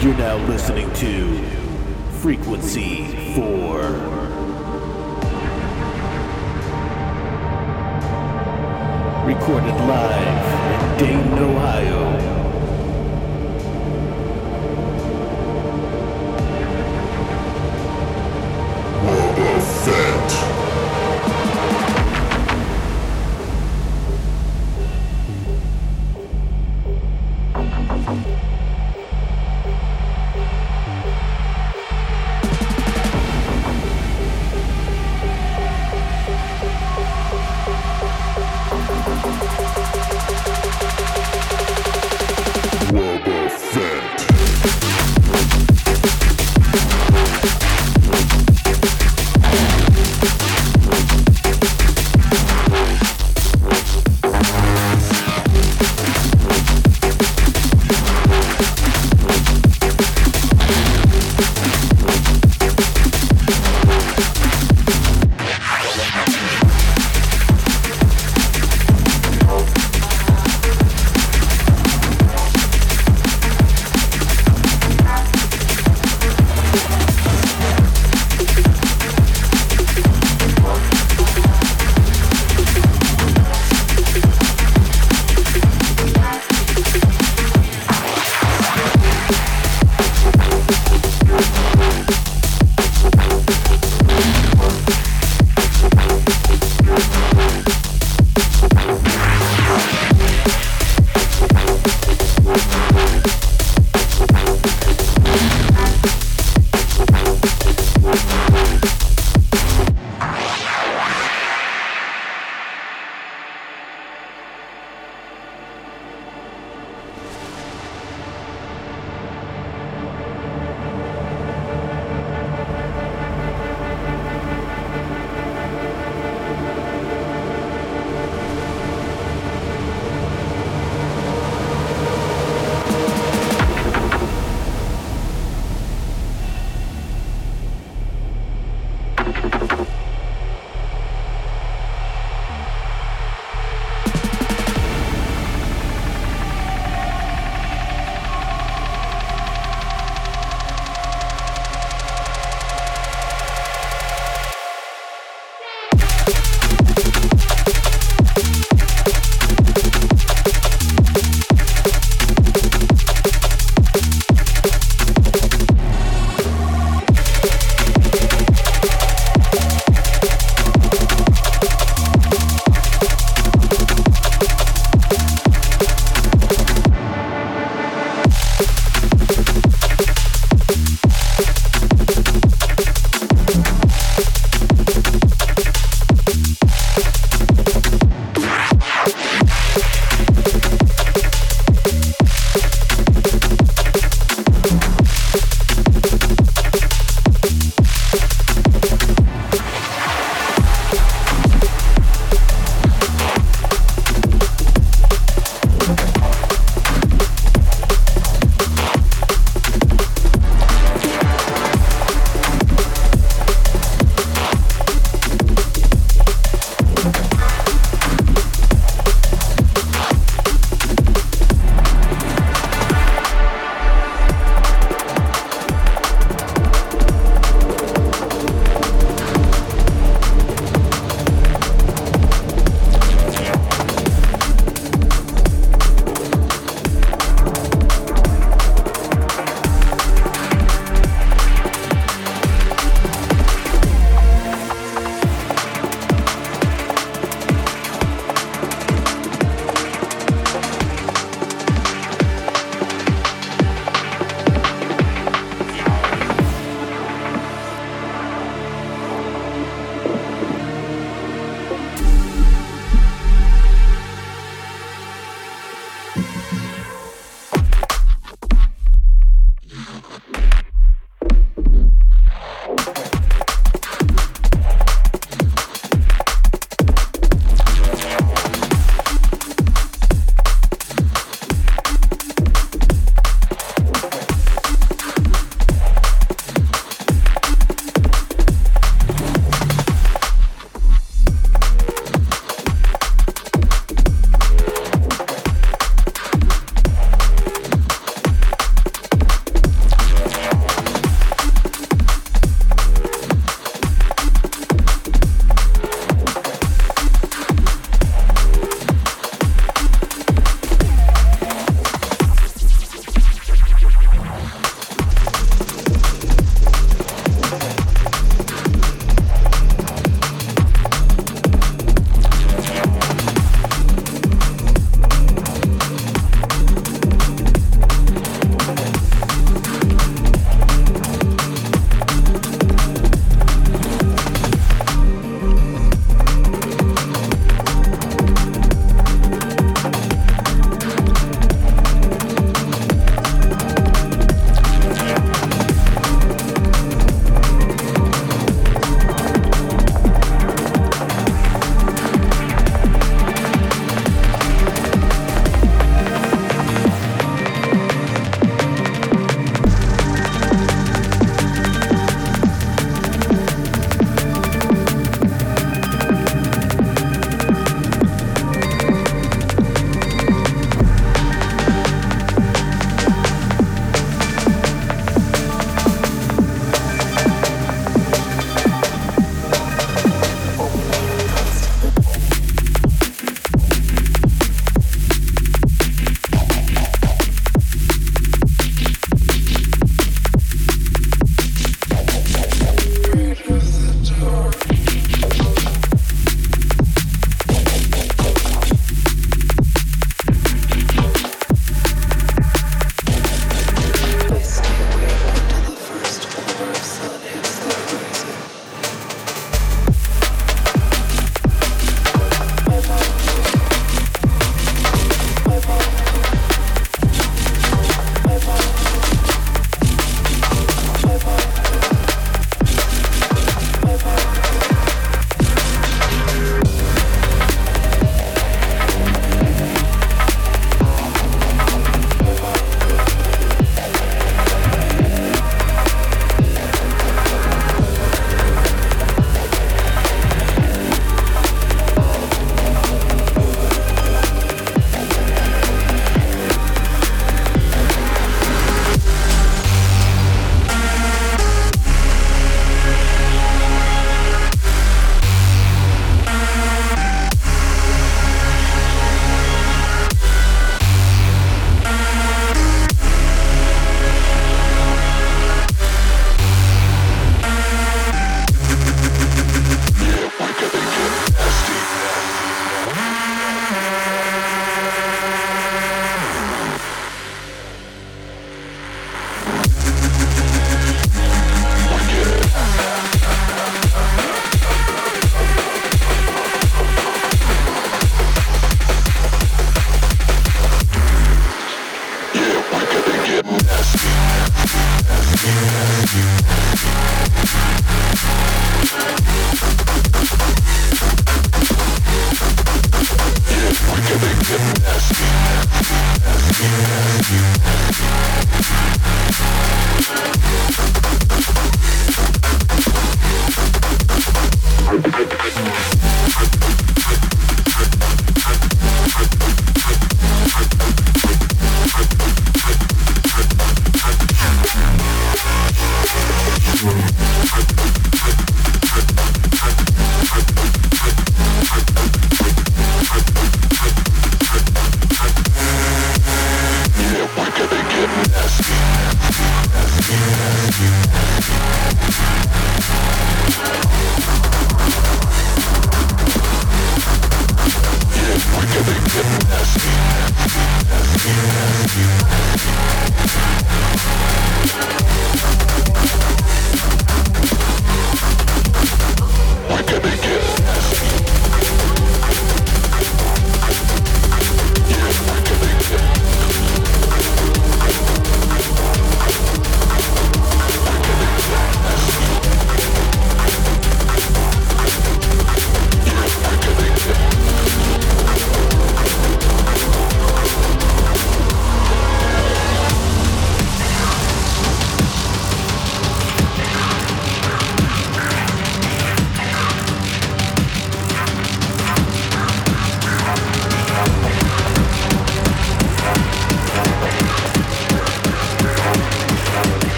You're now listening to Frequent C 4. Recorded live in Dayton, Ohio.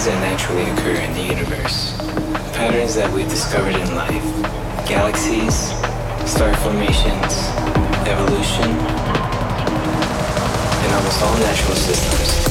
patterns that naturally occur in the universe, patterns that we've discovered in life, galaxies, star formations, evolution, and almost all natural systems.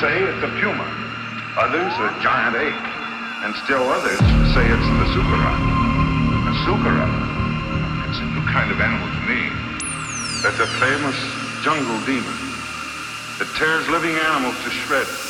say it's a puma, others a giant ape, and still others say it's the sukara. A sukara, it's a new kind of animal to me. That's a famous jungle demon that tears living animals to shreds.